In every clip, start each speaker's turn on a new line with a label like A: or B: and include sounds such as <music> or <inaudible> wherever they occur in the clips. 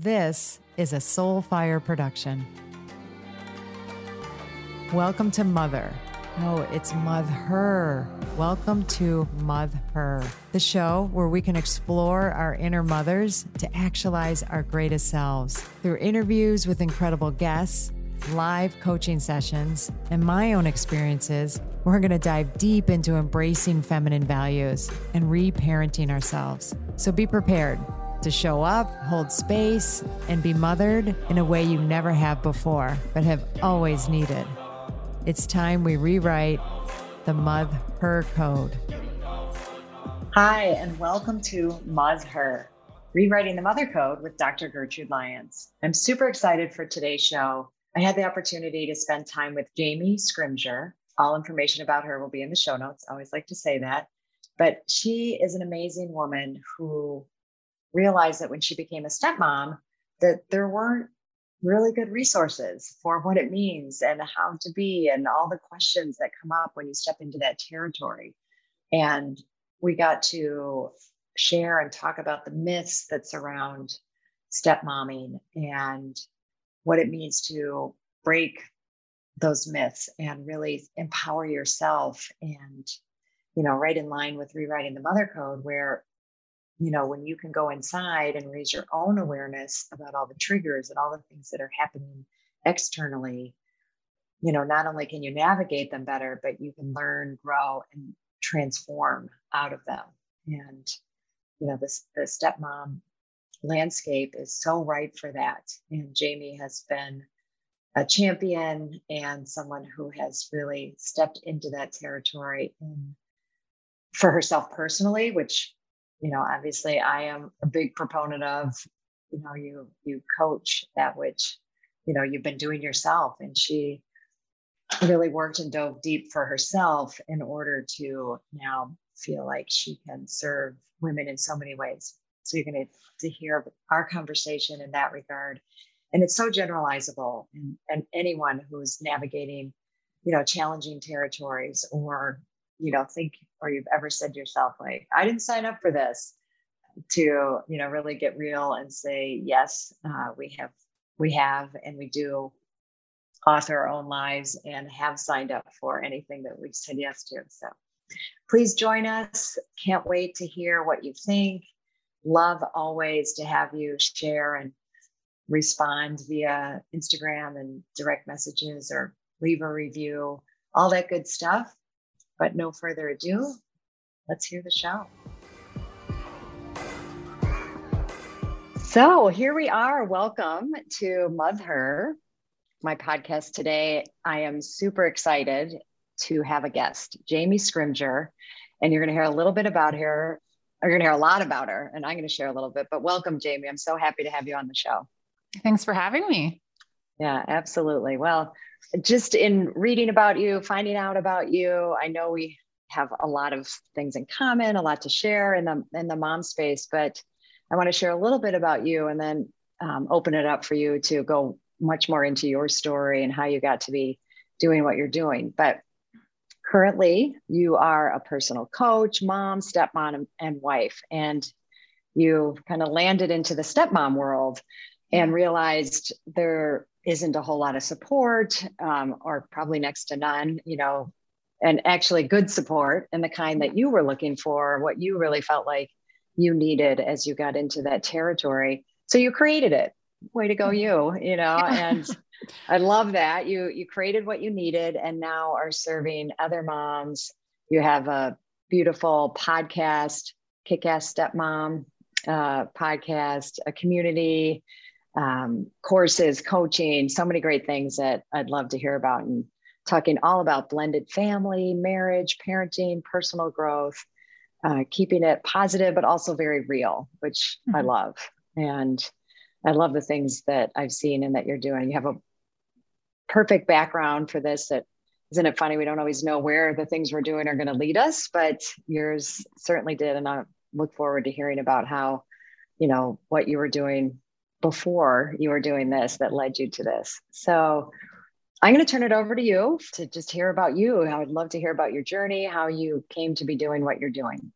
A: This is a Soulfire production. Welcome to Mother. No, it's Mother. Welcome to Mother, the show where we can explore our inner mothers to actualize our greatest selves through interviews with incredible guests, live coaching sessions, and my own experiences. We're going to dive deep into embracing feminine values and reparenting ourselves. So be prepared to show up, hold space, and be mothered in a way you never have before, but have always needed. It's time we rewrite the Mother Her Code.
B: Hi, and welcome to Mother, Her, Rewriting the Mother Code with Dr. Gertrude Lyons. I'm super excited for today's show. I had the opportunity to spend time with Jamie Scrimgeour. All information about her will be in the show notes. I always like to say that. But she is an amazing woman who realized that when she became a stepmom, that there weren't really good resources for what it means and how to be and all the questions that come up when you step into that territory. And we got to share and talk about the myths that surround stepmomming and what it means to break those myths and really empower yourself and you know right in line with rewriting the mother code where you know, when you can go inside and raise your own awareness about all the triggers and all the things that are happening externally, you know, not only can you navigate them better, but you can learn, grow, and transform out of them. And, you know, this the stepmom landscape is so ripe for that. And Jamie has been a champion and someone who has really stepped into that territory in, for herself personally, which you know, obviously I am a big proponent of, you know, you you coach that which, you know, you've been doing yourself. And she really worked and dove deep for herself in order to now feel like she can serve women in so many ways. So you're going to, to hear our conversation in that regard. And it's so generalizable and, and anyone who's navigating, you know, challenging territories or you know think or you've ever said to yourself like i didn't sign up for this to you know really get real and say yes uh, we have we have and we do author our own lives and have signed up for anything that we've said yes to. So please join us. Can't wait to hear what you think. Love always to have you share and respond via instagram and direct messages or leave a review all that good stuff but no further ado, let's hear the show. So here we are. Welcome to Mother, my podcast today. I am super excited to have a guest, Jamie Scrimgeour, and you're going to hear a little bit about her. Or You're going to hear a lot about her, and I'm going to share a little bit. But welcome, Jamie. I'm so happy to have you on the show.
C: Thanks for having me.
B: Yeah, absolutely. Well, just in reading about you, finding out about you, I know we have a lot of things in common, a lot to share in the in the mom space, but I want to share a little bit about you and then um, open it up for you to go much more into your story and how you got to be doing what you're doing. But currently, you are a personal coach, mom, stepmom, and, and wife, and you kind of landed into the stepmom world and realized there isn't a whole lot of support um, or probably next to none you know and actually good support and the kind that you were looking for what you really felt like you needed as you got into that territory. So you created it. Way to go you you know and <laughs> i love that. You you created what you needed and now are serving other moms. You have a beautiful podcast kick-ass stepmom uh, podcast a community um, courses, coaching, so many great things that I'd love to hear about and talking all about blended family, marriage, parenting, personal growth, uh, keeping it positive, but also very real, which mm-hmm. I love. And I love the things that I've seen and that you're doing. You have a perfect background for this that isn't it funny? We don't always know where the things we're doing are going to lead us, but yours certainly did. And I look forward to hearing about how, you know, what you were doing before you were doing this that led you to this. So I'm going to turn it over to you to just hear about you. I would love to hear about your journey, how you came to be doing what you're doing.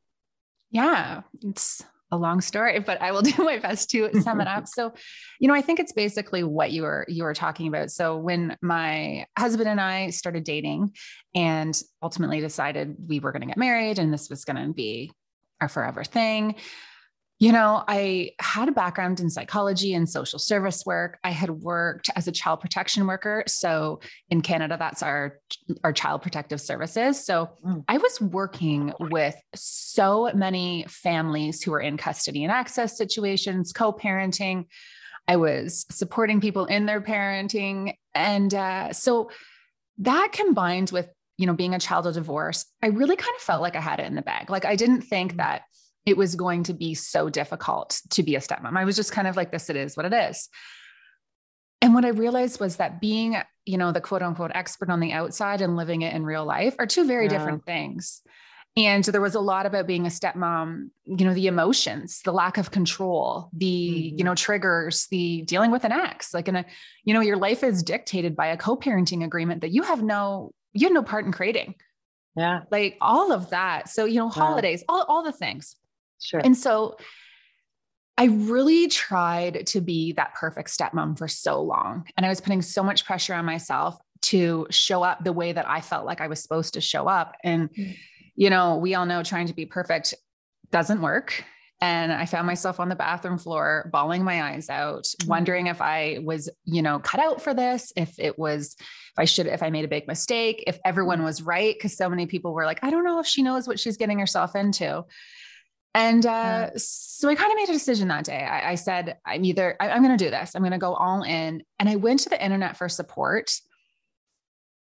C: Yeah, it's a long story, but I will <laughs> do my best to sum it up. <laughs> So, you know, I think it's basically what you were you were talking about. So when my husband and I started dating and ultimately decided we were going to get married and this was going to be our forever thing, you know, I had a background in psychology and social service work. I had worked as a child protection worker. So in Canada, that's our, our child protective services. So mm. I was working with so many families who were in custody and access situations, co parenting. I was supporting people in their parenting. And uh, so that combined with, you know, being a child of divorce, I really kind of felt like I had it in the bag. Like I didn't think mm. that it was going to be so difficult to be a stepmom. I was just kind of like, this, it is what it is. And what I realized was that being, you know, the quote unquote expert on the outside and living it in real life are two very yeah. different things. And there was a lot about being a stepmom, you know, the emotions, the lack of control, the, mm-hmm. you know, triggers, the dealing with an ex. Like in a, you know, your life is dictated by a co-parenting agreement that you have no, you have no part in creating.
B: Yeah.
C: Like all of that. So, you know, holidays, yeah. all, all the things.
B: Sure.
C: And so I really tried to be that perfect stepmom for so long. And I was putting so much pressure on myself to show up the way that I felt like I was supposed to show up. And, mm. you know, we all know trying to be perfect doesn't work. And I found myself on the bathroom floor, bawling my eyes out, mm. wondering if I was, you know, cut out for this, if it was, if I should, if I made a big mistake, if everyone mm. was right. Cause so many people were like, I don't know if she knows what she's getting herself into. And uh, so I kind of made a decision that day. I, I said, I'm either, I, am going to do this. I'm going to go all in. And I went to the internet for support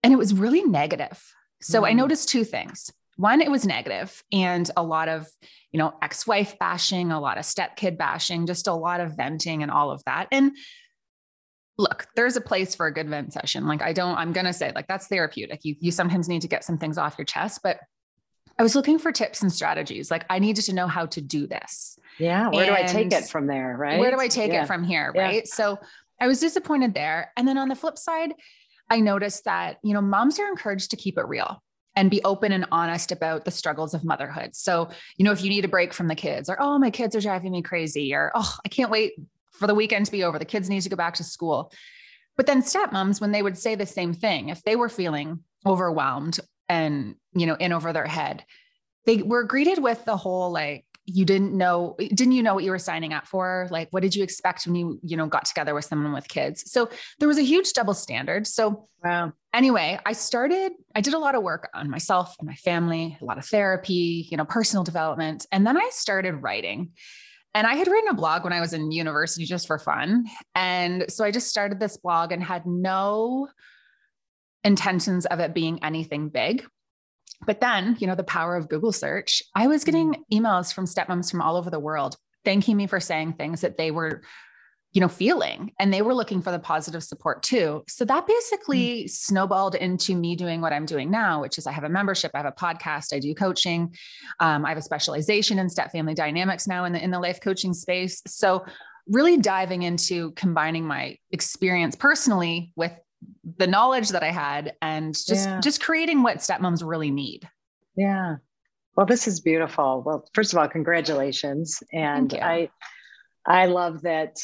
C: and it was really negative. So mm. I noticed two things. One, it was negative and a lot of, you know, ex-wife bashing, a lot of stepkid bashing, just a lot of venting and all of that. And look, there's a place for a good vent session. Like I don't, I'm going to say like that's therapeutic. You, you sometimes need to get some things off your chest, but I was looking for tips and strategies. Like I needed to know how to do this.
B: Yeah. Where and do I take it from there? Right.
C: Where do I take yeah. it from here? Right. Yeah. So I was disappointed there. And then on the flip side, I noticed that, you know, moms are encouraged to keep it real and be open and honest about the struggles of motherhood. So, you know, if you need a break from the kids or, oh, my kids are driving me crazy or, oh, I can't wait for the weekend to be over. The kids need to go back to school. But then stepmoms, when they would say the same thing, if they were feeling overwhelmed and you know in over their head. They were greeted with the whole like you didn't know didn't you know what you were signing up for? Like what did you expect when you you know got together with someone with kids? So there was a huge double standard. So
B: wow.
C: anyway i started i did a lot of work on myself and my family a lot of therapy you know personal development and then i started writing. And I had written a blog when I was in university just for fun. And so I just started this blog and had no intentions of it being anything big. But then, you know, the power of Google search, I was getting mm. emails from stepmoms from all over the world thanking me for saying things that they were, you know, feeling and they were looking for the positive support too. So that basically mm. snowballed into me doing what I'm doing now, which is I have a membership, I have a podcast, I do coaching. Um, I have a specialization in step family dynamics now in the in the life coaching space. So really diving into combining my experience personally with the knowledge that I had and just yeah. just creating what stepmoms really need.
B: Yeah. Well, this is beautiful. Well, first of all, congratulations. And I I love that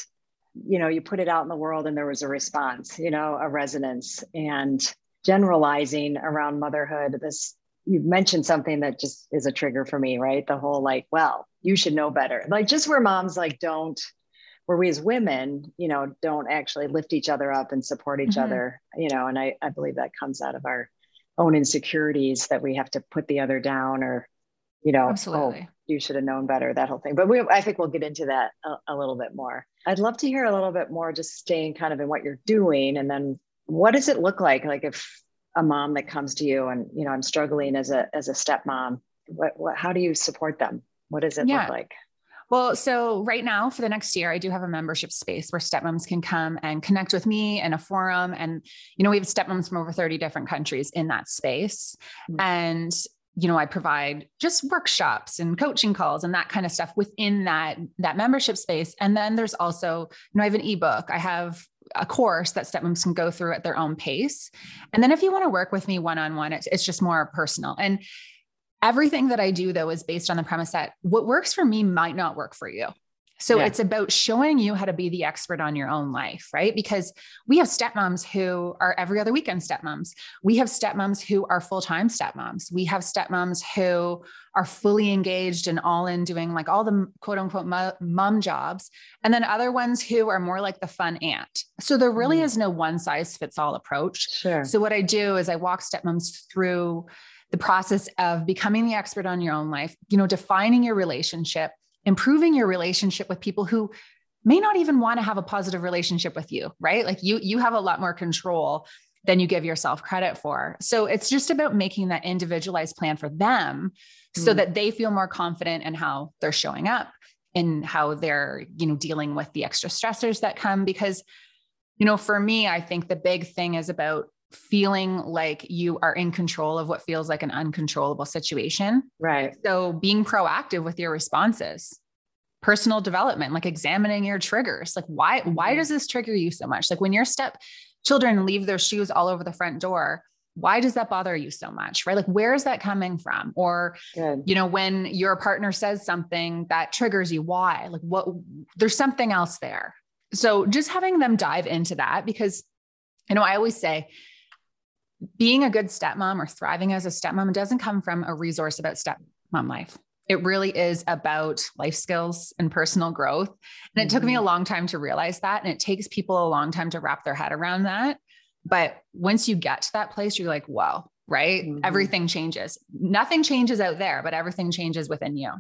B: you know you put it out in the world and there was a response, you know, a resonance and generalizing around motherhood. This you mentioned something that just is a trigger for me, right? The whole like, well, you should know better. Like just where moms like don't where we as women, you know, don't actually lift each other up and support each mm-hmm. other, you know, and I, I believe that comes out of our own insecurities that we have to put the other down or, you know, oh,
C: Absolutely.
B: oh, you should have known better, that whole thing. But we, I think we'll get into that a, a little bit more. I'd love to hear a little bit more, just staying kind of in what you're doing. And then what does it look like? Like if a mom that comes to you and, you know, I'm struggling as a, as a stepmom, what, what, how do you support them? What does it yeah. look like?
C: Well, so right now for the next year, I do have a membership space where stepmoms can come and connect with me in a forum. And, you know, we have stepmoms from over 30 different countries in that space. Mm-hmm. And, you know, I provide just workshops and coaching calls and that kind of stuff within that, that membership space. And then there's also, you know, I have an ebook. I have a course that stepmoms can go through at their own pace. And then if you want to work with me one-on-one, it's, it's just more personal. And everything that I do though is based on the premise that what works for me might not work for you. So yeah. it's about showing you how to be the expert on your own life, right? Because we have stepmoms who are every other weekend stepmoms. We have stepmoms who are full time stepmoms. We have stepmoms who are fully engaged and all in doing like all the quote unquote mom jobs. And then other ones who are more like the fun aunt. So there really mm. is no one size fits all approach.
B: Sure.
C: So what I do is I walk stepmoms through the process of becoming the expert on your own life, you know, defining your relationship improving your relationship with people who may not even want to have a positive relationship with you, right? Like you you have a lot more control than you give yourself credit for. So it's just about making that individualized plan for them mm. so that they feel more confident in how they're showing up and how they're, you know, dealing with the extra stressors that come because you know, for me, I think the big thing is about feeling like you are in control of what feels like an uncontrollable situation.
B: Right.
C: So being proactive with your responses, personal development, like examining your triggers. Like why why mm-hmm. does this trigger you so much? Like when your step children leave their shoes all over the front door, why does that bother you so much right like where is that coming from or Good. you know when your partner says something that triggers you why like what there's something else there so just having them dive into that because you know i always say being a good stepmom or thriving as a stepmom doesn't come from a resource about stepmom life. It really is about life skills and personal growth. And it mm-hmm. took me a mm-hmm. long time to realize that. And it takes people a long time to wrap their head around that. But once you get to that place, you're like, whoa, right? Mm-hmm. Everything changes. Nothing changes out there, but everything changes within you.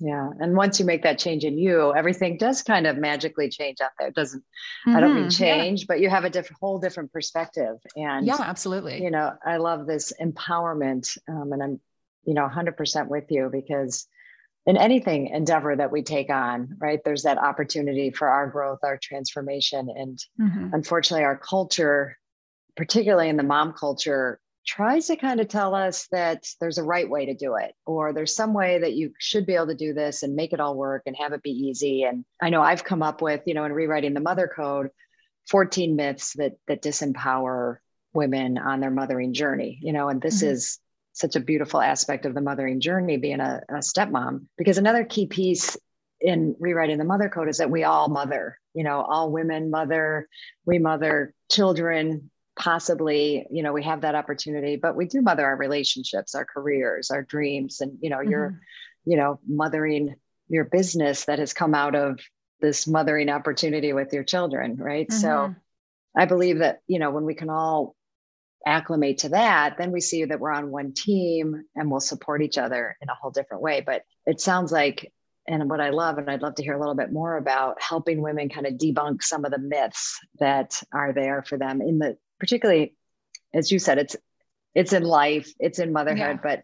B: Yeah. And once you make that change in you, everything does kind of magically change out there. It doesn't, mm-hmm. I don't mean mm-hmm. change, yeah. but you have a different, whole different perspective. And
C: yeah, absolutely.
B: You know, I love this empowerment. Um, and I'm, you know, 100% with you because in anything endeavor that we take on, right, there's that opportunity for our growth, our transformation. And mm-hmm. unfortunately, our culture, particularly in the mom culture, tries to kind of tell us that there's a right way to do it or there's some way that you should be able to do this and make it all work and have it be easy and i know i've come up with you know in rewriting the mother code 14 myths that that disempower women on their mothering journey you know and this mm-hmm. is such a beautiful aspect of the mothering journey being a, a stepmom because another key piece in rewriting the mother code is that we all mother you know all women mother we mother children possibly you know we have that opportunity but we do mother our relationships our careers our dreams and you know mm-hmm. you're you know mothering your business that has come out of this mothering opportunity with your children right mm-hmm. so i believe that you know when we can all acclimate to that then we see that we're on one team and we'll support each other in a whole different way but it sounds like and what I love, and I'd love to hear a little bit more about helping women kind of debunk some of the myths that are there for them in the particularly as you said, it's it's in life, it's in motherhood, yeah. but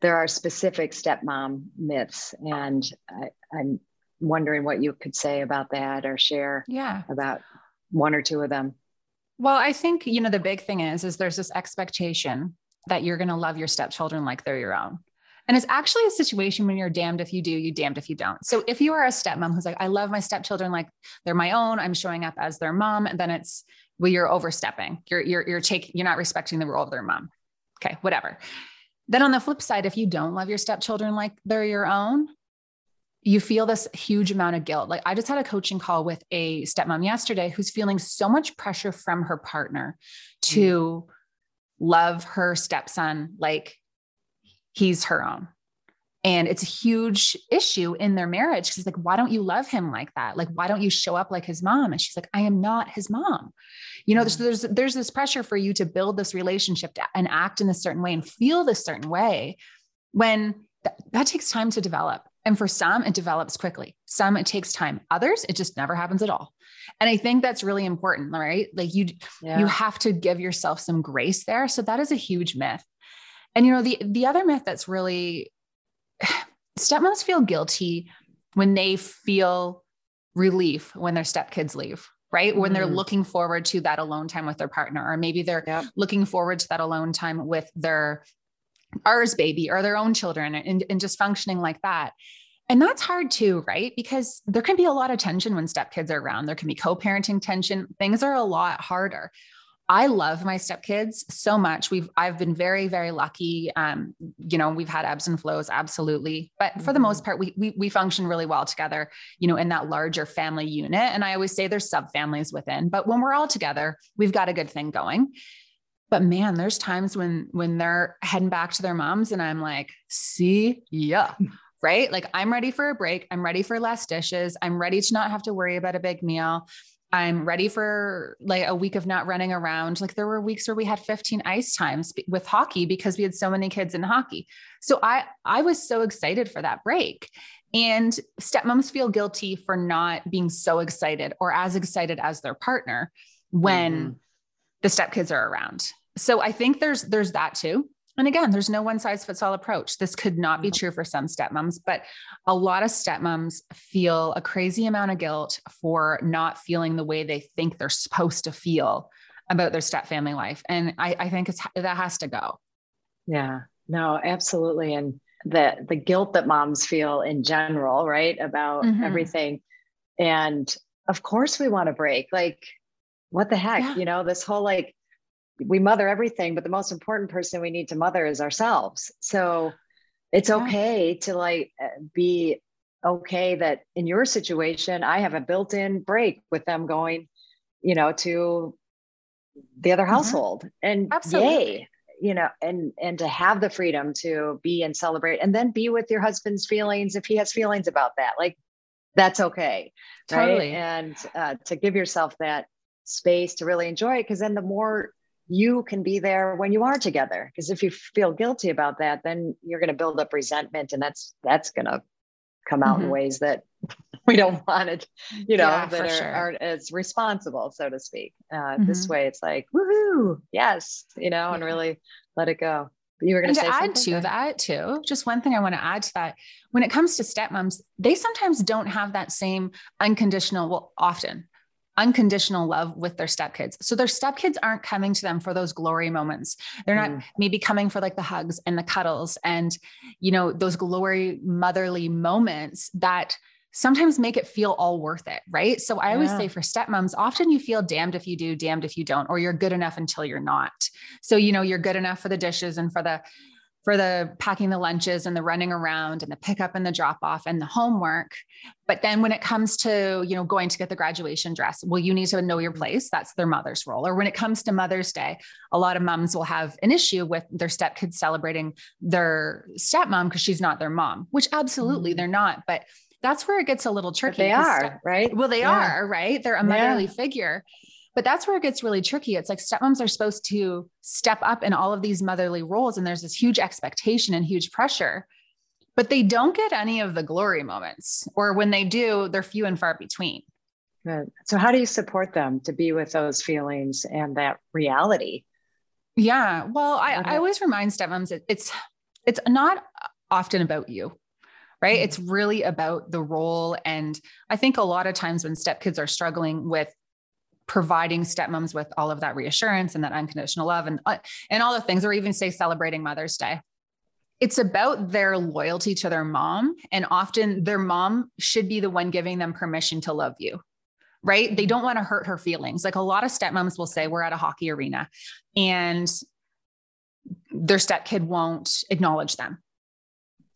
B: there are specific stepmom myths, and I, I'm wondering what you could say about that or share
C: yeah.
B: about one or two of them.
C: Well, I think you know the big thing is is there's this expectation that you're going to love your stepchildren like they're your own. And it's actually a situation when you're damned if you do, you damned if you don't. So if you are a stepmom who's like, I love my stepchildren like they're my own, I'm showing up as their mom, and then it's well, you're overstepping. You're you're you're taking you're not respecting the role of their mom. Okay, whatever. Then on the flip side, if you don't love your stepchildren like they're your own, you feel this huge amount of guilt. Like I just had a coaching call with a stepmom yesterday who's feeling so much pressure from her partner to mm. love her stepson like he's her own and it's a huge issue in their marriage. She's like, why don't you love him like that? Like, why don't you show up like his mom? And she's like, I am not his mom. You know, there's, mm. there's, there's this pressure for you to build this relationship and act in a certain way and feel this certain way when th- that takes time to develop. And for some, it develops quickly. Some, it takes time. Others, it just never happens at all. And I think that's really important, right? Like you, yeah. you have to give yourself some grace there. So that is a huge myth. And you know, the the other myth that's really stepmoms feel guilty when they feel relief when their stepkids leave right? When they're mm-hmm. looking forward to that alone time with their partner, or maybe they're yep. looking forward to that alone time with their ours baby or their own children and, and just functioning like that. And that's hard too, right? Because there can be a lot of tension when stepkids are around. There can be co parenting tension. Things are a lot harder. I love my stepkids so much. We've I've been very very lucky. Um, you know, we've had ebbs and flows, absolutely, but for the most mm-hmm. part, we, we we function really well together. You know, in that larger family unit. And I always say there's subfamilies within, but when we're all together, we've got a good thing going. But man, there's times when when they're heading back to their moms, and I'm like, see ya. Right. Like I'm ready for a break. I'm ready for less dishes. I'm ready to not have to worry about a big meal. I'm ready for like a week of not running around. Like there were weeks where we had 15 ice times with hockey because we had so many kids in hockey. So I I was so excited for that break. And stepmoms feel guilty for not being so excited or as excited as their partner when mm-hmm. the stepkids are around. So I think there's there's that too. And again, there's no one size fits all approach. This could not be true for some stepmoms, but a lot of stepmoms feel a crazy amount of guilt for not feeling the way they think they're supposed to feel about their step family life. And I, I think it's that has to go.
B: Yeah, no, absolutely. And the the guilt that moms feel in general, right? About mm-hmm. everything. And of course we want to break. Like, what the heck? Yeah. You know, this whole like we mother everything, but the most important person we need to mother is ourselves. So it's okay to like uh, be okay that in your situation, I have a built in break with them going, you know, to the other mm-hmm. household mm-hmm. and Absolutely. yay you know and and to have the freedom to be and celebrate and then be with your husband's feelings if he has feelings about that like that's okay totally right? and uh, to give yourself that space to really enjoy it because then the more you can be there when you are together because if you feel guilty about that then you're going to build up resentment and that's that's going to come out mm-hmm. in ways that <laughs> we don't want it you know yeah, that are, sure. aren't as responsible so to speak uh, mm-hmm. this way it's like woohoo yes you know yeah. and really let it go you were going
C: to say add to that too just one thing i want to add to that when it comes to stepmoms they sometimes don't have that same unconditional well often unconditional love with their stepkids. So their stepkids aren't coming to them for those glory moments. They're not mm. maybe coming for like the hugs and the cuddles and, you know, those glory motherly moments that sometimes make it feel all worth it. Right. So I always say for stepmoms, often you feel damned if you do, damned if you don't, or you're good enough until you're not. So, you know, you're good enough for the dishes and for the, for the packing the lunches and the running around and the pickup and the drop off and the homework but then when it comes to you know going to get the graduation dress well you need to know your place that's their mother's role or when it comes to mother's day a lot of moms will have an issue with their stepkids celebrating their stepmom because she's not their mom which absolutely mm-hmm. they're not but that's where it gets a little tricky.
B: But they are, step- right?
C: Well, they yeah. are, right? They're a motherly yeah. figure. But that's where it gets really tricky. It's like stepmoms are supposed to step up in all of these motherly roles, and there's this huge expectation and huge pressure, but they don't get any of the glory moments, or when they do, they're few and far between.
B: Good. So, how do you support them to be with those feelings and that reality?
C: Yeah. Well, I, I always remind stepmoms it, it's it's not often about you right? Mm-hmm. It's really about the role. And I think a lot of times when stepkids are struggling with providing stepmoms with all of that reassurance and that unconditional love and uh, and all the things or even say celebrating mother's day. It's about their loyalty to their mom and often their mom should be the one giving them permission to love you right? They don't want to hurt her feelings. Like a lot of stepmoms will say we're at a hockey arena and their stepkid won't acknowledge them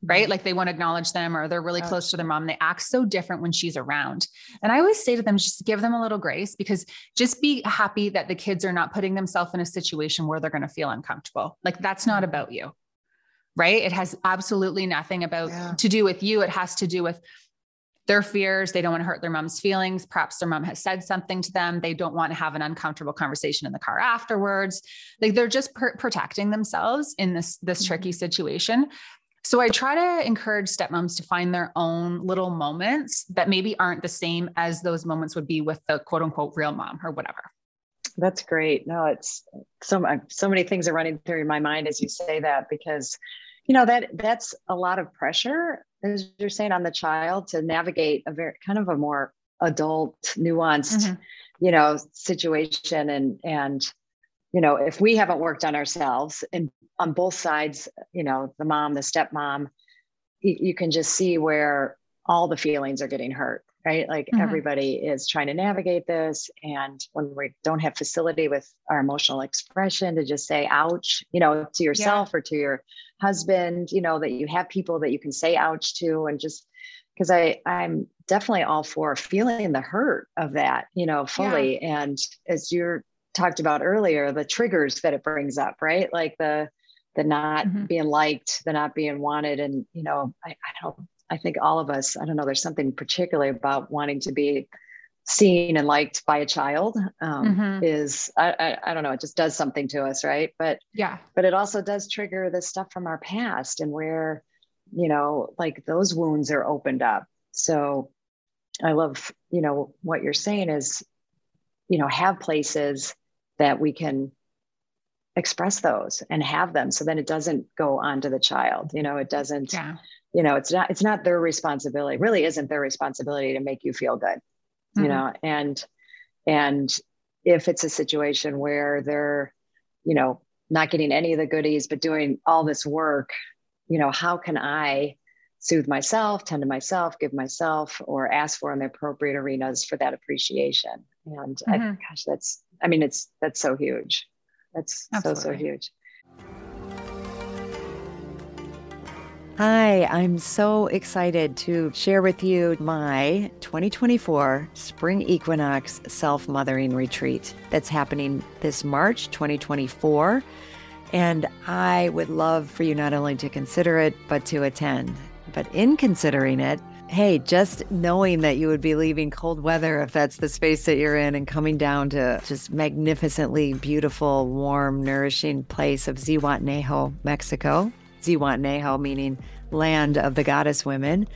C: right? Like they want to acknowledge them or they're really close to their mom. They act so different when she's around. And I always say to them, just give them a little grace because just be happy that the kids are not putting themselves in a situation where they're going to feel uncomfortable. Like that's not mm-hmm. about you, right? It has absolutely nothing about yeah. to do with you. It has to do with their fears. They don't want to hurt their mom's feelings. Perhaps their mom has said something to them. They don't want to have an uncomfortable conversation in the car afterwards. Like they're just per- protecting themselves in this this mm-hmm. tricky situation. So I try to encourage stepmoms to find their own little moments that maybe aren't the same as those moments would be with the quote unquote real mom or whatever.
B: That's great. No, it's so so many things are running through my mind as you say that because you know that that's a lot of pressure as you're saying on the child to navigate a very kind of a more adult nuanced mm-hmm. you know situation and and you know if we haven't worked on ourselves and on both sides, you know, the mom, the stepmom, you, you can just see where all the feelings are getting hurt right? Like mm-hmm. everybody is trying to navigate this. And when we don't have facility with our emotional expression to just say, ouch, you know, to yourself yeah. or to your husband, you know, that you have people that you can say ouch to and just because I I'm definitely all for feeling the hurt of that, you know, fully. Yeah. And as you're talked about earlier, the triggers that it brings up, right? Like the the not mm-hmm. being liked, the not being wanted. And, you know, I, I don't I think all of us, I don't know, there's something particularly about wanting to be seen and liked by a child um, mm-hmm. is I, I, I don't know it just does something to us right but
C: yeah
B: but it also does trigger the stuff from our past and where you know like those wounds are opened up so i love you know what you're saying is you know have places that we can express those and have them so then it doesn't go on to the child you know it doesn't yeah. you know it's not it's not their responsibility it really isn't their responsibility to make you feel good mm-hmm. you know and and if it's a situation where they're you know not getting any of the goodies but doing all this work you know how can i soothe myself tend to myself give myself or ask for in the appropriate arenas for that appreciation and mm-hmm. I, gosh that's i mean it's that's so huge that's Absolutely. so so huge
A: Hi, I'm so excited to share with you my 2024 Spring Equinox Self Mothering Retreat that's happening this March 2024. And I would love for you not only to consider it, but to attend. But in considering it, hey, just knowing that you would be leaving cold weather if that's the space that you're in and coming down to just magnificently beautiful, warm, nourishing place of Zihuatanejo, Mexico Zihuatanejo, meaning land of the goddess women,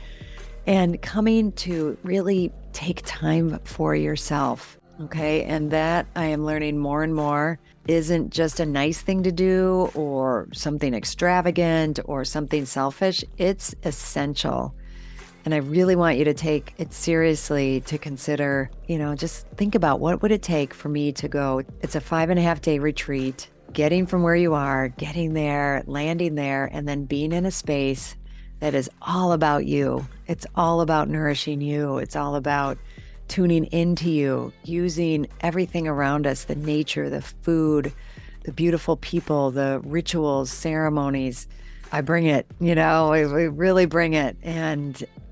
A: and coming to really take time for yourself. Okay. And that I am learning more and more isn't just a nice thing to do or something extravagant or something selfish. It's essential. And I really want you to take it seriously to consider, you know, just think about what would it take for me to go. It's a five and a half day retreat getting from where you are, getting there, landing there, and then being in a space that is all about you. It's all about nourishing you. It's all about tuning into you, using everything around us the nature, the food, the beautiful people, the rituals, ceremonies. I bring it, you know, we, really bring it. And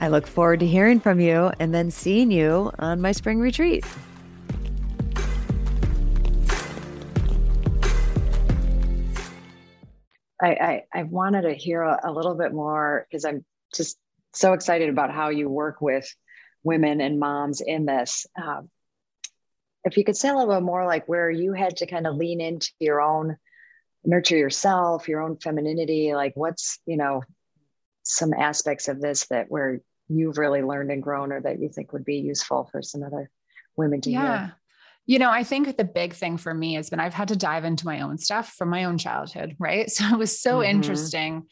A: I look forward to hearing from you and then seeing you on my spring retreat.
B: I, I, I wanted to hear a, a little bit more because I'm just so excited about how you work with women and moms in this. Um, if you could say a little bit more like where you had to kind of lean into your own nurture yourself your own femininity like what's you know some aspects of this that where you've really learned and grown or that you think would be useful for some other women to yeah. hear?
C: You know, I think the big thing for me has been I've had to dive into my own stuff from my own childhood, right? <laughs> So it was so mm-hmm. interesting.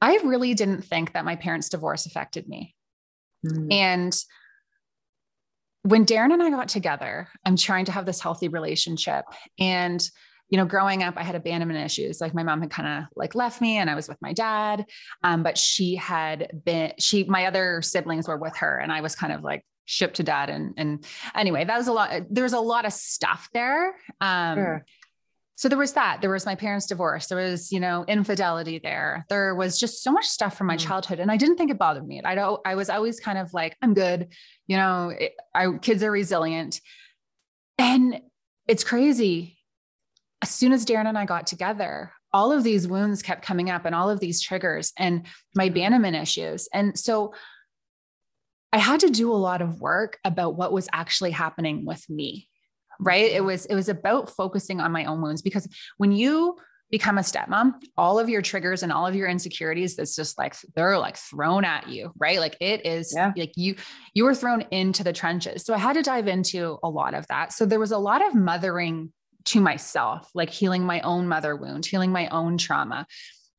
C: I really didn't think that my parents' divorce affected me. Mm-hmm. And when Darren and I got together, I'm trying to have this healthy relationship. And, you know, growing up, I had abandonment issues. Like my mom had kind of like left me and I was with my dad. Um, but she had been, she, my other siblings were with her and I was kind of like shipped to dad. And, and anyway, that was a lot. There's a lot of stuff there. Um, sure so there was that there was my parents divorce there was you know infidelity there there was just so much stuff from my mm childhood and i didn't think it bothered me i don't i was always kind of like i'm good you know it, I, kids are resilient and it's crazy as soon as darren and i got together all of these wounds kept coming up and all of these triggers and my mm-hmm. abandonment issues. And so i had to do a lot of work about what was actually happening with me right? It mm-hmm. was it was about focusing on my own wounds because when you become a stepmom all of your triggers and all of your insecurities that's just like they're like thrown at you right? Like it is yeah. like you you were thrown into the trenches. So i had to dive into a lot of that. So there was a lot of mothering to myself like healing my own mother wound healing my own trauma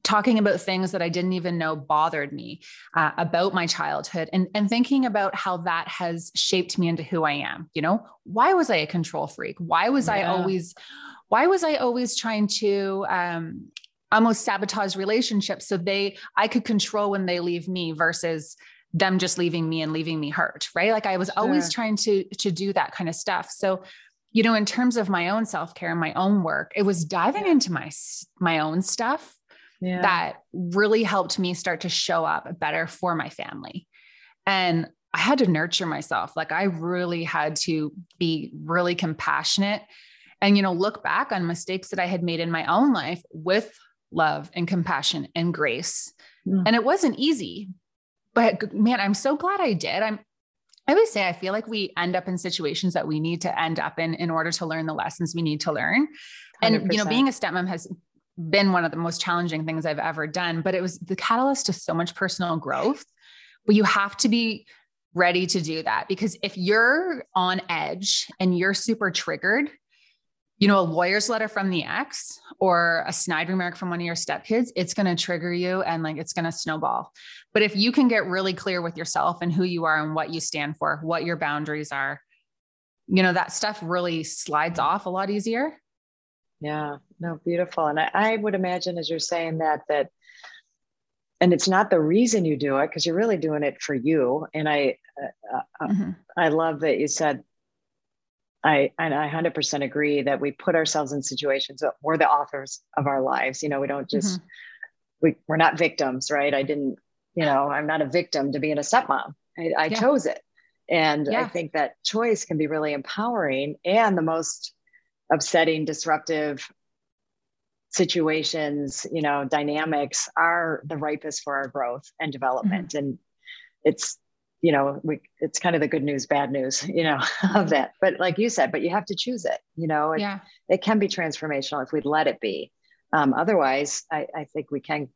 C: talking about things that I didn't even know bothered me uh, about my childhood and, and thinking about how that has shaped me into who I am. You know, why was I a control freak? Why was yeah. I always, why was I always trying to, um, almost sabotage relationships so they, I could control when they leave me versus them just leaving me and leaving me hurt. Right. Like I was sure. always trying to, to do that kind of stuff. So, you know, in terms of my own self-care and my own work, it was diving into my, my own stuff yeah. that really helped me start to show up better for my family. And I had to nurture myself. Like I really had to be really compassionate and, you know, look back on mistakes that I had made in my own life with love and compassion and grace. Mm. And it wasn't easy, but man, I'm so glad I did. I'm, I always say, I feel like we end up in situations that we need to end up in in order to learn the lessons we need to learn. And, 100%. you know, being a stepmom has been one of the most challenging things I've ever done, but it was the catalyst to so much personal growth. But you have to be ready to do that because if you're on edge and you're super triggered, you know, a lawyer's letter from the ex or a snide remark from one of your stepkids, it's going to trigger you and like it's going to snowball. But if you can get really clear with yourself and who you are and what you stand for, what your boundaries are, you know, that stuff really slides off a lot easier.
B: Yeah, no, beautiful. And I, I would imagine as you're saying that, that, and it's not the reason you do it because you're really doing it for you. And I, uh, uh, mm-hmm. I love that you said, I, and I 100% agree that we put ourselves in situations that we're the authors of our lives. You know, we don't just, mm-hmm. we, we're not victims, right? I didn't, you know, I'm not a victim to being a stepmom. I, I yeah. chose it. And yeah. I think that choice can be really empowering and the most upsetting, disruptive situations, you know, dynamics are the ripest for our growth and development. Mm-hmm. And it's, you know, we, it's kind of the good news, bad news, <laughs> you know, of that. But like you said, but you have to choose it, you know, it, yeah. it can be transformational if we'd let it be. Um, otherwise, I, I think we can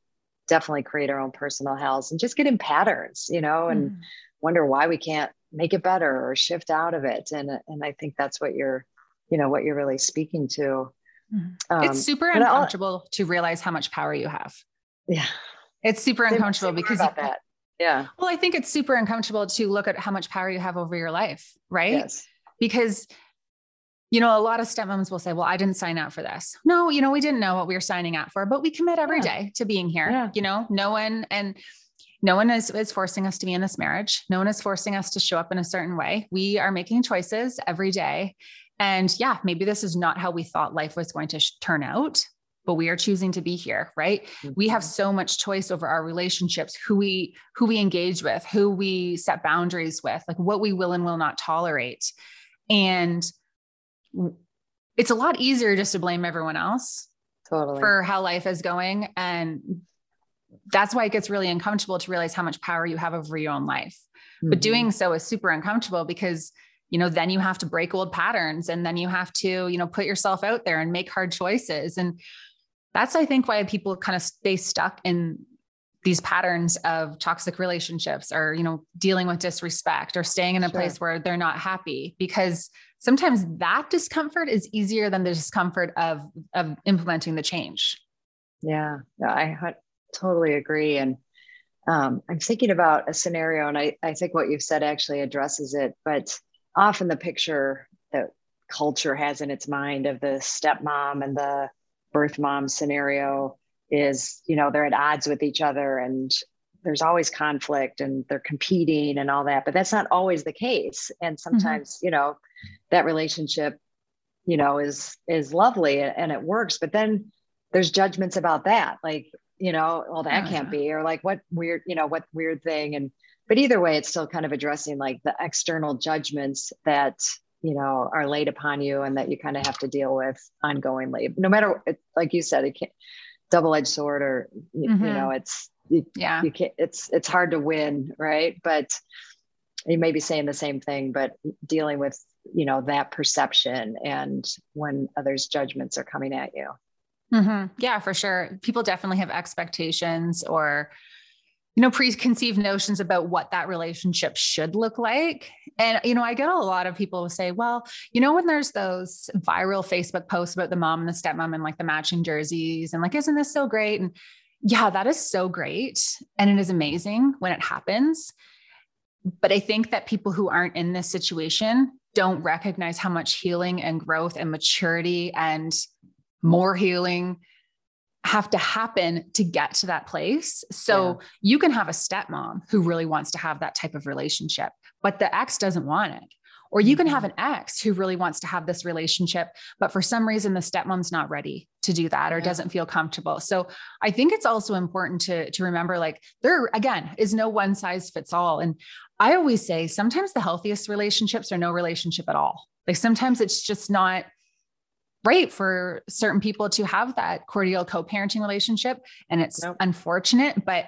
B: definitely create our own personal hells and just get in patterns, you know, and mm. wonder why we can't make it better or shift out of it. And, and I think that's what you're you know what you're really speaking to
C: mm-hmm. um, it's super uncomfortable to realize how much power you have
B: yeah
C: it's super uncomfortable because
B: about that yeah
C: well i think it's super uncomfortable to look at how much power you have over your life right yes. because you know a lot of stepmoms will say well i didn't sign up for this no you know we didn't know what we were signing up for but we commit every yeah. day to being here yeah. you know no one and no one is, is forcing us to be in this marriage. No one is forcing us to show up in a certain way. We are making choices every day. And yeah, maybe this is not how we thought life was going to sh- turn out, but we are choosing to be here, right? Mm-hmm. We have mm-hmm. so much choice over our relationships, who we who we engage with, who we set boundaries with, like what we will and will not tolerate. And it's a lot easier just to blame everyone else totally. for how life is going and that's why it gets really uncomfortable to realize how much power you have over your own life. Mm-hmm. But doing so is super uncomfortable because you know then you have to break old patterns and then you have to you know put yourself out there and make hard choices and that's i think why people kind of stay stuck in these patterns of toxic relationships or you know dealing with disrespect or staying in a sure. place where they're not happy because sometimes that discomfort is easier than the discomfort of of implementing the change.
B: Yeah, i totally agree. And um, i'm thinking about a scenario and I, I think what you've said actually addresses it but often the picture that culture has in its mind of the stepmom and the birth mom scenario is, you know, they're at odds with each other and there's always conflict and they're competing and all that, but that's not always the case. And mm-hmm. sometimes, mm-hmm. you know, that relationship, you know, is is lovely and it works, but then there's judgments about that. Like, you know, well, that oh, can't be, or like what weird, you know, what weird thing. And but either way, it's still kind of addressing like the external judgments that you know are laid upon you and that you kind of have to deal with ongoingly. No matter like you said it can't double-edged sword or mm-hmm. you know it's you, yeah. you can't it's it's hard to win right? But you may be saying the same thing but dealing with you know that perception and when others judgments are coming at you.
C: Mm-hmm. yeah for sure. People definitely have expectations or you know preconceived notions about what that relationship should look like. And you know i get a lot of people say well you know when there's those viral facebook posts about the mom and the stepmom and like the matching jerseys and like isn't this so great? And yeah that is so great. And it is amazing when it happens. But i think that people who aren't in this situation don't recognize how much healing and growth and maturity and more healing have to happen to get to that place. So yeah. you can have a stepmom who really wants to have that type of relationship, but the ex doesn't want it. Or you can have mm-hmm. an ex who really wants to have this relationship, but for some reason the stepmom's not ready to do that or yeah. doesn't feel comfortable. So I think it's also important to to remember like there again is no one size fits all and I always say sometimes the healthiest relationships are no relationship at all. Like sometimes it's just not great for certain people to have that cordial co-parenting relationship and it's nope. unfortunate but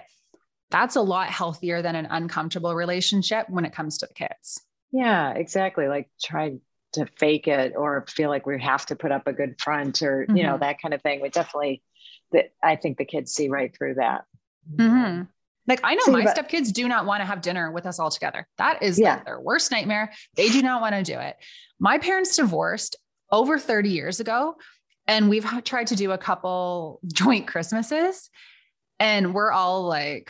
C: that's a lot healthier than an uncomfortable relationship when it comes to the kids
B: yeah exactly like try to fake it or feel like we have to put up a good front or mm-hmm. you know mm-hmm. that kind of thing we definitely that i think the kids see right through that
C: mm-hmm. Like I know See, my but, stepkids do not want to have dinner with us all together. That is yeah. their worst nightmare. They do not want to do it. My parents divorced over 30 years ago. And we've tried to do a couple <laughs> joint Christmases, and we're all like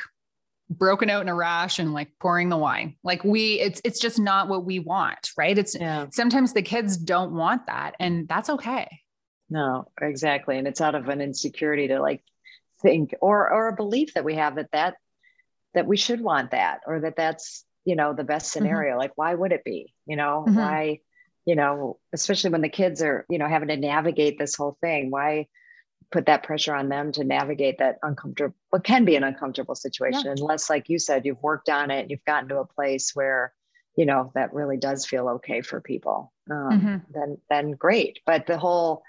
C: broken out in a rash and like pouring the wine. Like we, it's it's just not what we want, right? It's yeah. sometimes the kids don't want that, and that's okay.
B: No, exactly, and it's out of an insecurity to like think or or a belief that we have that that that we should want that or that that's you know the best mm-hmm. scenario. Mm-hmm. Like why would it be? You know mm-hmm. why you know, especially when the kids are, you know, having to navigate this whole thing. Why put that pressure on them to navigate that uncomfortable, what can be an uncomfortable situation, yeah. unless, like you said, you've worked on it, you've gotten to a place where, you know, that really does feel okay for people. Um, mm-hmm. Then, then great. But the whole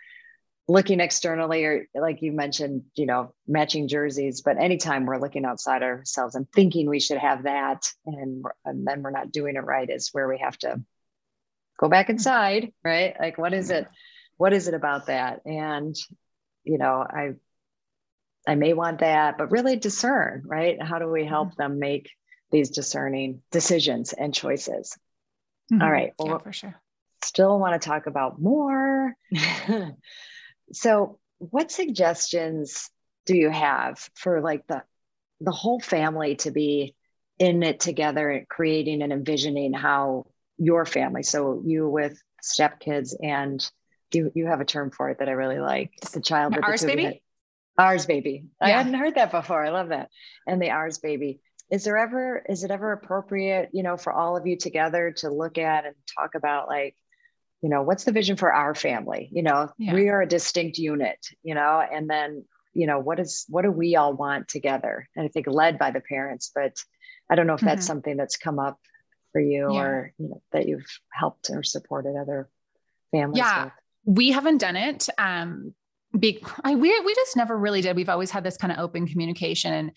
B: looking externally, or like you mentioned, you know, matching jerseys. But anytime we're looking outside ourselves and thinking we should have that, and, and then we're not doing it right, is where we have to go back inside, right? Like, what is it? What is it about that? And, you know, I, I may want that, but really discern, right? How do we help mm-hmm. them make these discerning decisions and choices? Mm-hmm. All right.
C: Well, yeah, for sure.
B: Still want to talk about more. <laughs> so, what suggestions do you have for like the the whole family to be in it together and creating and envisioning how your family. So you with stepkids and you you have a term for it that I really like. The child with
C: ours
B: the
C: baby.
B: Ours baby. Yeah. I hadn't heard that before. I love that. And the ours baby. Is there ever is it ever appropriate, you know, for all of you together to look at and talk about like, you know, what's the vision for our family? You know, yeah. we are a distinct unit, you know, and then, you know, what is what do we all want together? And I think led by the parents, but I don't know if that's mm-hmm. something that's come up for you yeah. or you know that you've helped or supported other families
C: yeah
B: with?
C: we haven't done it um be, I, we, we just never really did. We've always had this kind of open communication and,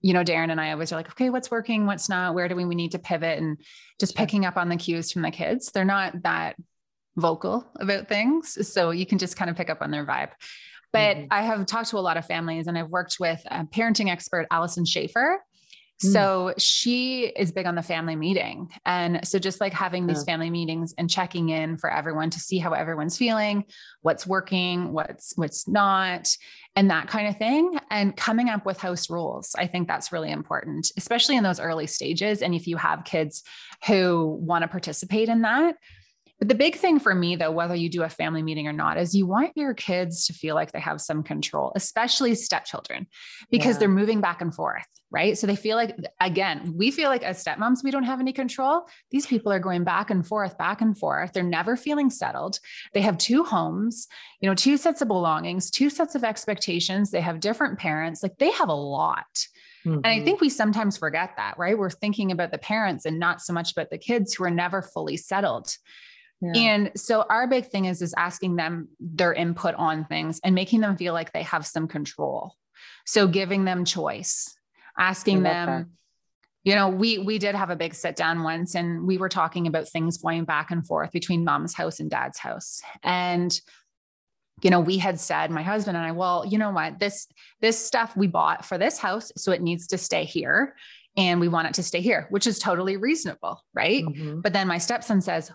C: you know, Darren and I always are like, okay, what's working, what's not, where do we, we need to pivot and just picking up on the cues from the kids. They're not that vocal about things. So you can just kind of pick up on their vibe. But mm-hmm. I have talked to a lot of families and I've worked with a parenting expert, Allison Schaefer. Hmm. So she is big on the family meeting. And so just like having these family meetings and checking in for everyone to see how everyone's feeling, what's working, what's what's not, and that kind of thing and coming up with house rules. I think that's really important, especially in those early stages and if you have kids who want to participate in that, But the big thing for me, though, whether you do a family meeting or not, is you want your kids to feel like they have some control, especially stepchildren, because yeah. they're moving back and forth, right? So they feel like, again, we feel like as stepmoms, we don't have any control. These people are going back and forth, back and forth. They're never feeling settled. They have two homes, you know, two sets of belongings, two sets of expectations. They have different parents. Like they have a lot. Mm-hmm. And I mm-hmm. think we sometimes forget that, right? We're thinking about the parents and not so much about the kids who are never fully settled. Yeah. And so our big thing is is asking them their input on things and making them feel like they have some control. So giving them choice, asking them that. you know we we did have a big sit down once and we were talking about things going back and forth between mom's house and dad's house and you know we had said my husband and i well you know what this this stuff we bought for this house so it needs to stay here and we want it to stay here which is totally reasonable right mm-hmm. but then my stepson says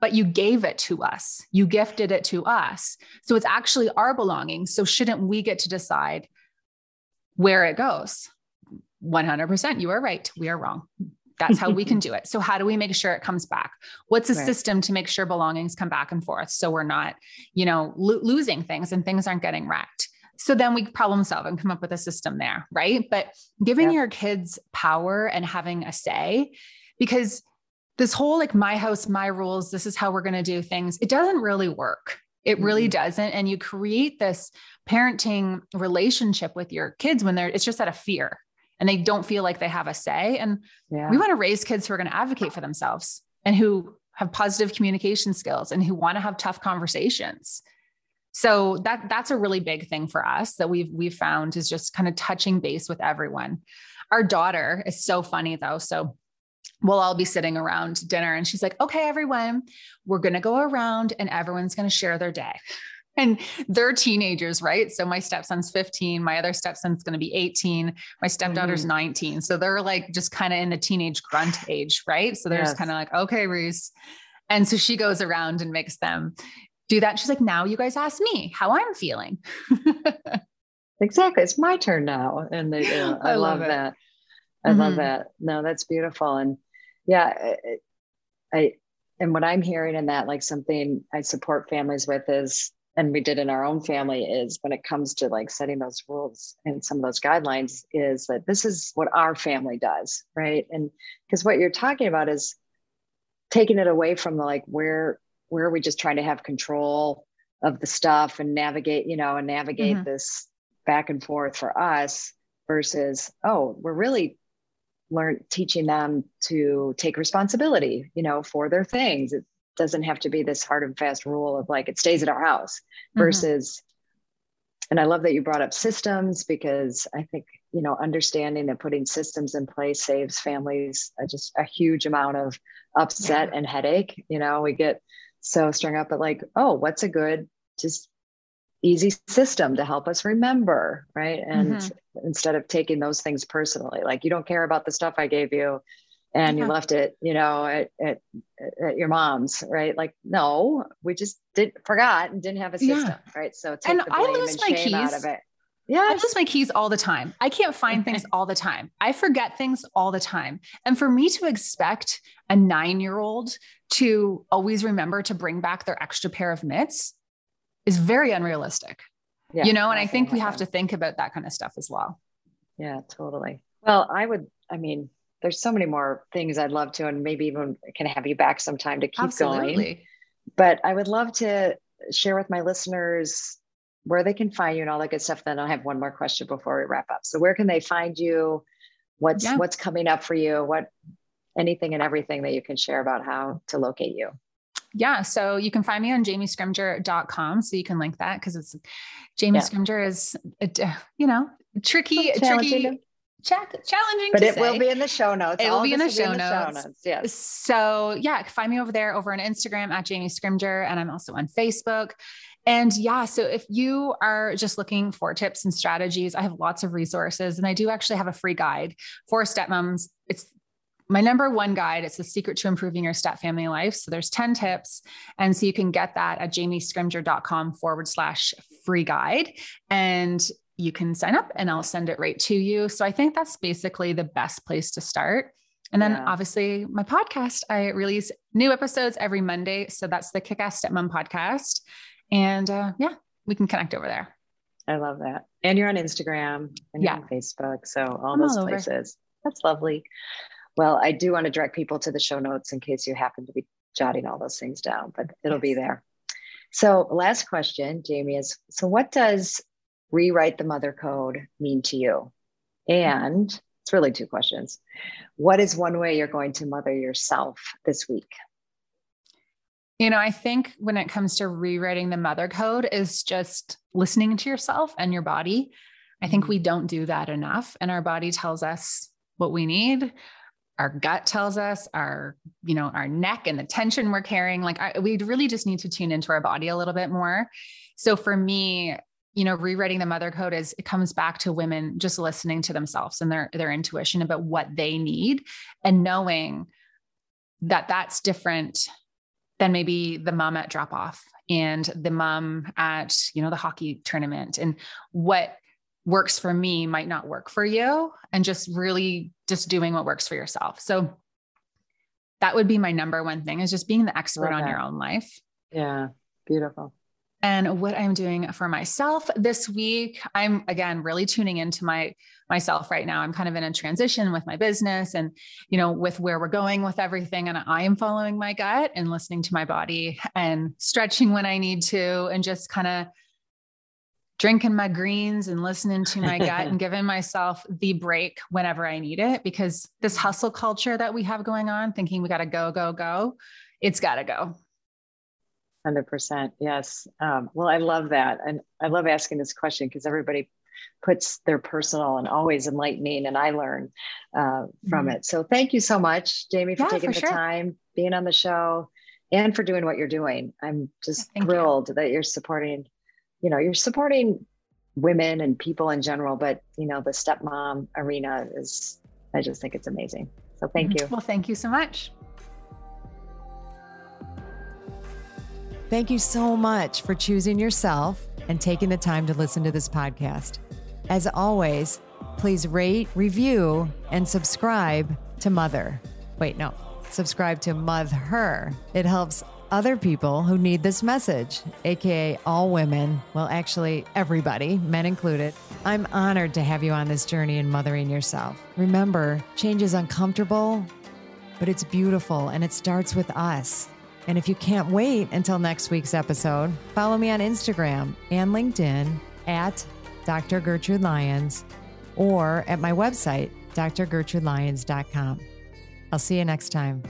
C: but you gave it to us. You gifted it to us. So it's actually our belongings. So shouldn't we get to decide where it goes? 100%. You are right. We are wrong. That's how we can <laughs> do it. So how do we make sure it comes back? What's a right. system to make sure belongings come back and forth so we're not, you know, lo- losing things and things aren't getting wrecked? So then we problem solve and come up with a system there, right? But giving your kids power and having a say because this whole like my house, my rules, this is how we're going to do things, it doesn't really work. It really mm-hmm. doesn't. And you create this parenting relationship with your kids when they're, it's just out of fear and they don't feel like they have a say. And yeah. we want to raise kids who are going to advocate for themselves and who have positive communication skills and who want to have tough conversations. So that that's a really big thing for us that we've we've found is just kind of touching base with everyone. Our daughter is so funny though. So we'll all be sitting around dinner and she's like okay everyone we're going to go around and everyone's going to share their day. <laughs> And they're teenagers right? So my stepson's 15 my other stepson's going to be 18 my stepdaughter's mm-hmm. 19 so they're like just kind of in the teenage grunt age right? So they're yes. just kind of like okay reese. And so she goes around and makes them do that. She's like now you guys ask me how i'm feeling. <laughs>
B: Exactly. It's my turn now. And they, uh, <laughs> I, I, love, love that I mm-hmm. love that. No, that's beautiful. And yeah, I, and what I'm hearing in that, like something I support families with is, and we did in our own family is when it comes to like setting those rules and some of those guidelines is that this is what our family does. Right. And because what you're talking about is taking it away from the like, where, where are we just trying to have control of the stuff and navigate, you know, and navigate mm-hmm. this back and forth for us versus, oh, we're really learn teaching them to take responsibility you know for their things it doesn't have to be this hard and fast rule of like it stays at our house mm-hmm. versus mm-hmm. and i love that you brought up systems because i think you know understanding that putting systems in place saves families just a huge amount of upset yeah. and headache you know we get so strung up but like oh what's a good just easy system to help us remember right and mm-hmm. instead of taking those things personally like you don't care about the stuff i gave you and yeah. you left it you know at, at, at, your mom's right like no we just did forgot and didn't have a system yeah. right so take and the blame I lose and my shame keys. out of it
C: yeah. I lose my keys all the time. I can't find things all the time. I forget things all the time. And for me to expect a nine year old to always remember to bring back their extra pair of mitts, is very unrealistic. Yeah, you know, and I think we have to think about that kind of stuff as well.
B: Yeah, totally. Well, I would, I mean, there's so many more things I'd love to, and maybe even can have you back sometime to keep Absolutely. going. But I would love to share with my listeners where they can find you and all that good stuff. Then I'll have one more question before we wrap up. So where can they find you? What's yeah. what's coming up for you? What anything and everything that you can share about how to locate you?
C: Yeah, so you can find me on jamiescrimgeour.com. So you can link that because it's Jamie yeah. Scrimgeour is, uh, you know, tricky, tricky. Check, challenging,
B: but it
C: say.
B: will be in the show notes.
C: It will be in the, show, in the
B: show notes. Yes.
C: So yeah, find me over there over on Instagram at Jamie Scrimgeour, and I'm also on Facebook. And yeah, so if you are just looking for tips and strategies, I have lots of resources, and I do actually have a free guide for stepmoms. It's my number one guide it's the secret to improving your step family life so there's 10 tips and so you can get that at jamiescrimgeour.com forward slash free guide and you can sign up and i'll send it right to you so i think that's basically the best place to start And then yeah. obviously my podcast, I release new episodes every Monday. So that's the Kick Ass Stepmom podcast. And uh, yeah, we can connect over there.
B: I love that. And you're on Instagram and yeah. on Facebook. So all I'm those all places. That's lovely. Well, I do want to direct people to the show notes in case you happen to be jotting all those things down, but it'll yes. be there. So, last question, Jamie, is so what does rewrite the mother code mean to you? And it's really two questions. What is one way you're going to mother yourself this week?
C: You know, I think when it comes to rewriting the mother code is just listening to yourself and your body. I think mm-hmm. we don't do that enough and our body tells us what we need our gut tells us our you know our neck and the tension we're carrying like I, we really just need to tune into our body a little bit more. So for me you know rewriting the mother code is it comes back to women just listening to themselves and their their intuition about what they need and knowing that that's different than maybe the mom at drop off and the mom at you know the hockey tournament and what works for me might not work for you and just really just doing what works for yourself. So that would be my number one thing is just being the expert on your own life.
B: Yeah beautiful.
C: And what i'm doing for myself this week i'm again really tuning into my myself right now. I'm kind of in a transition with my business and you know with where we're going with everything and i am following my gut and listening to my body and stretching when i need to and just kind of drinking my greens and listening to my gut and <laughs> giving myself the break whenever I need it because this hustle culture that we have going on, thinking we got to go, go, go, it's got to go.
B: 100%. Yes. Um, well, I love that. And I love asking this question because everybody puts their personal and always enlightening, and I learn uh, from mm-hmm. it. So thank you so much, Jamie, for yeah, taking for the sure. time, being on the show, and for doing what you're doing. I'm just thrilled you. that you're supporting you know you're supporting women and people in general but you know the stepmom arena is i just think it's amazing. So thank mm-hmm. you.
C: Well thank you so much.
A: Thank you so much for choosing yourself and taking the time to listen to this podcast. As always please rate review and subscribe to mother. Wait no subscribe to mother. It helps other people who need this message, aka all women, well, actually, everybody, men included. I'm honored to have you on this journey in mothering yourself. Remember, change is uncomfortable, but it's beautiful and it starts with us. And if you can't wait until next week's episode, follow me on Instagram and LinkedIn at Dr. Gertrude Lyons or at my website, drgertrudelyons.com. I'll see you next time.